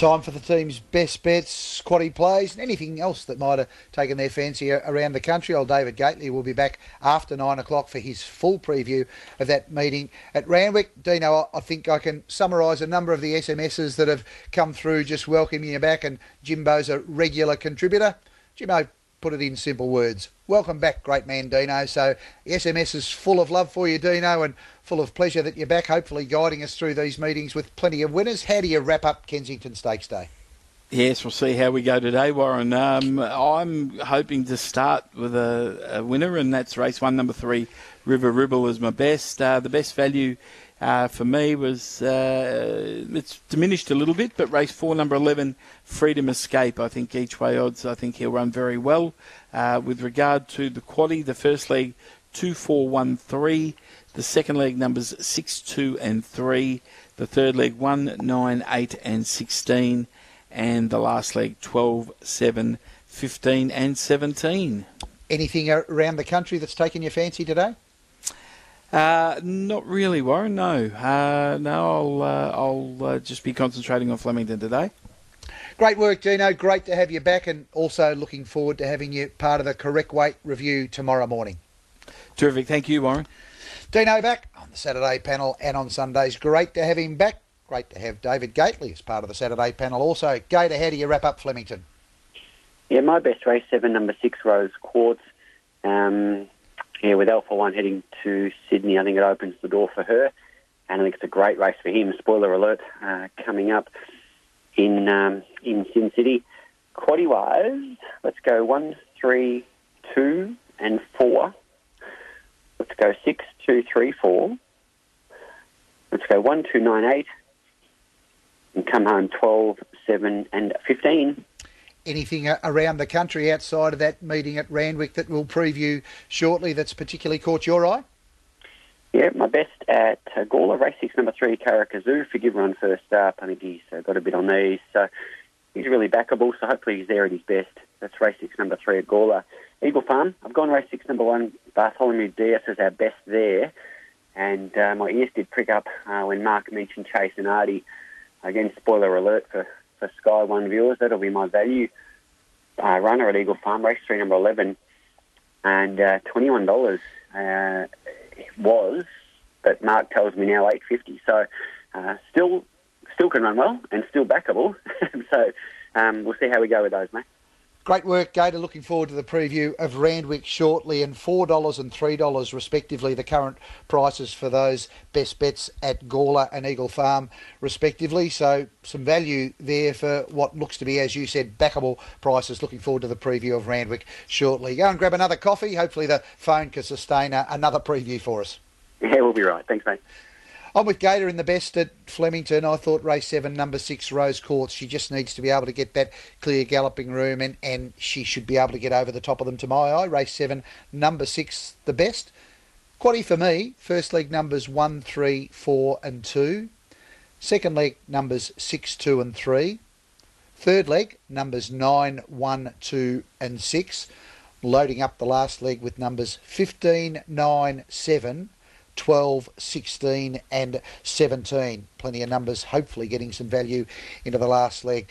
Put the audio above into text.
Time for the team's best bets, quaddy plays, and anything else that might have taken their fancy around the country. Old David Gately will be back after nine o'clock for his full preview of that meeting at Randwick. Dino, I think I can summarise a number of the SMSs that have come through just welcoming you back, and Jimbo's a regular contributor. Jimbo, put it in simple words. Welcome back, great man Dino. So SMS is full of love for you, Dino, and full of pleasure that you're back, hopefully guiding us through these meetings with plenty of winners. How do you wrap up Kensington Stakes Day? Yes, we'll see how we go today, Warren. Um, I'm hoping to start with a, a, winner, and that's race one, number three, River Ribble is my best. Uh, the best value uh, for me was uh, it's diminished a little bit, but race four, number 11, Freedom Escape. I think each way odds, I think he'll run very well. Uh, with regard to the quaddy, the first leg, 2 4 1 3. The second leg, numbers 6 2 and 3. The third leg, 1 9 8 and 16. And the last leg, 12 7 15 and 17. Anything around the country that's taken your fancy today? Uh, not really, Warren. No, uh, no. I'll uh, I'll uh, just be concentrating on Flemington today. Great work, Dino. Great to have you back, and also looking forward to having you part of the correct weight review tomorrow morning. Terrific. Thank you, Warren. Dino back on the Saturday panel and on Sundays. Great to have him back. Great to have David Gately as part of the Saturday panel. Also, Gator, how do you wrap up Flemington? Yeah, my best race seven, number six, Rose Quartz. Um, yeah, with Alpha One heading to Sydney, I think it opens the door for her, and I think it's a great race for him. Spoiler alert, uh, coming up in um, in Sin City. Quaddy wise, let's go one, three, two, and four. Let's go six, two, three, four. Let's go one, two, nine, eight, and come home 12, 7, and 15 anything around the country outside of that meeting at Randwick that we'll preview shortly that's particularly caught your eye? Yeah, my best at uh, Gawler, race six, number three, Karakazoo. Forgive run first up. I think he's uh, got a bit on these, so he's really backable. So hopefully he's there at his best. That's race six, number three at Gawler. Eagle Farm. I've gone race six, number one, Bartholomew Diaz as our best there, and uh, my ears did prick up uh, when Mark mentioned Chase and Artie. Again, spoiler alert for for Sky One viewers. That'll be my value uh, runner at Eagle Farm, race three, number 11. And uh, $21 uh, was, but Mark tells me now 850 So uh, still still can run well and still backable. so um, we'll see how we go with those, mate. Great work, Gator. Looking forward to the preview of Randwick shortly, and four dollars and three dollars respectively. The current prices for those best bets at Gawler and Eagle Farm, respectively. So some value there for what looks to be, as you said, backable prices. Looking forward to the preview of Randwick shortly. Go and grab another coffee. Hopefully the phone can sustain another preview for us. Yeah, we'll be right. Thanks, mate. I'm with Gator in the best at Flemington. I thought race seven, number six, Rose Quartz. She just needs to be able to get that clear galloping room, and, and she should be able to get over the top of them to my eye. Race seven, number six, the best. Quaddy for me, first leg numbers one, three, four, and two. Second leg numbers six, two, and three. Third leg numbers nine, one, two, and six. Loading up the last leg with numbers 15, 9, 7, 12, 16, and 17. Plenty of numbers, hopefully getting some value into the last leg.